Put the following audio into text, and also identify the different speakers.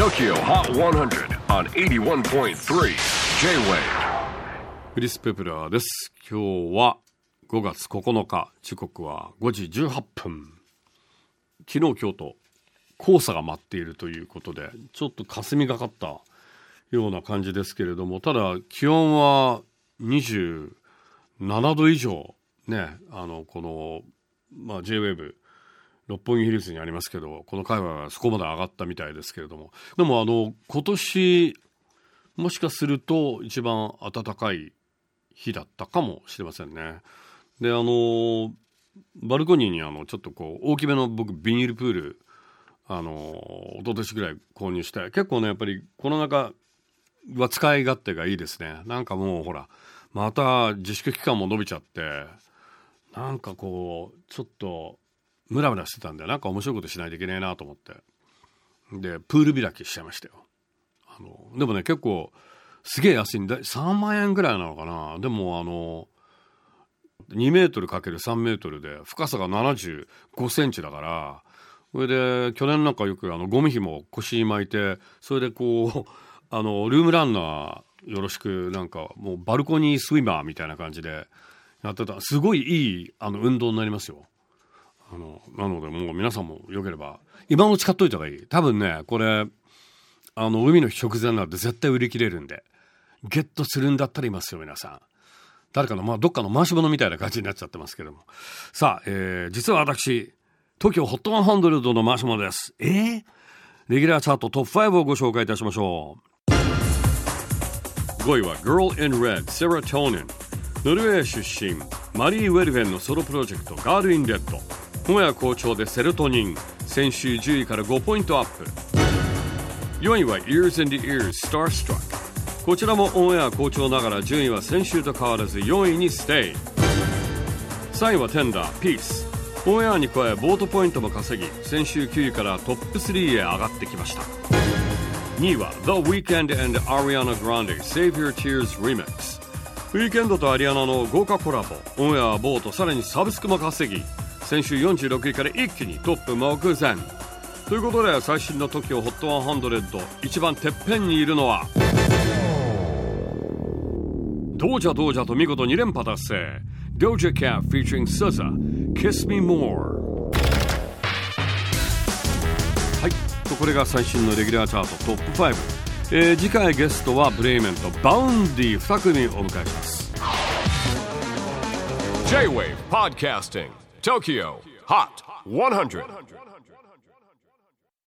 Speaker 1: TOKYO HOT 100 on 81.3 J-WAVE
Speaker 2: クリス・ペプラーです。今日は5月9日。時刻は5時18分。昨日今日と黄砂が舞っているということでちょっと霞がかったような感じですけれどもただ気温は27度以上。ねあのこの、まあ、JWAVE 六本木ヒルズにありますけどこの界隈はそこまで上がったみたいですけれどもでもあの今年もしかすると一番暖かい日だったかもしれませんね。であのバルコニーにあのちょっとこう大きめの僕ビニールプールあの一昨年ぐらい購入して結構ねやっぱりこの中は使い勝手がいいですねなんかもうほらまた自粛期間も伸びちゃってなんかこうちょっとムラムラしてたんでなんか面白いことしないといけないなと思って。でプール開きしちゃいましたよ。あのでもね結構すげえ安いんだ。3万円ぐらいなのかな。でもあの2メートル ×3 メートルで深さが75センチだからそれで去年なんかよくあのゴミ紐腰に巻いてそれでこう あのルームランナーよろしくなんかもうバルコニースイマーみたいな感じでやってた。すごいいいあの運動になりますよ。あのなのでもう皆さんもよければ今のうち買っといた方がいい。多分ねこれあの海の日直前なんで絶対売り切れるんでゲットするんだったらいますよ皆さん。誰かのまあどっかの回し物みたいな感じになっちゃってますけども。さあ、えー、実は私東京ホット100の回し物です。えー、レギュラーチャートトップ5をご紹介いたしましょう。5位は Girl in Red Serotonin ノルウェー出身マリー・ウルヴェンのソロプロジェクト Girl in Red オンエア好調でセロトニン。先週10位から5ポイントアップ。4位は Years and Years Starstruck こちらもオンエア好調ながら順位は先週と変わらず4位にステイ。3位は TENDRE PIECE オンエアに加え vote ポイントも稼ぎ先週9位からトップ3へ上がってきました。2位は The Weeknd and Ariana Grande Save Your Tears Remix ウィーケンドとアリアナの豪華コラボ。オンエアボートさらにサブスクも稼ぎ先週46位から一気にトップ目前。ということで最新の TOKIOHOT100 一番てっぺんにいるのはどうじゃどうじゃと見事2連覇達成。Doja Cat featuring SZA Kiss Me More はいとこれが最新のレギュラーチャートトップ5、えー、次回ゲストは BREIMEN と Vaundy 2組お迎えします。
Speaker 1: J-WAVE PODCASTING TOKYO HOT 100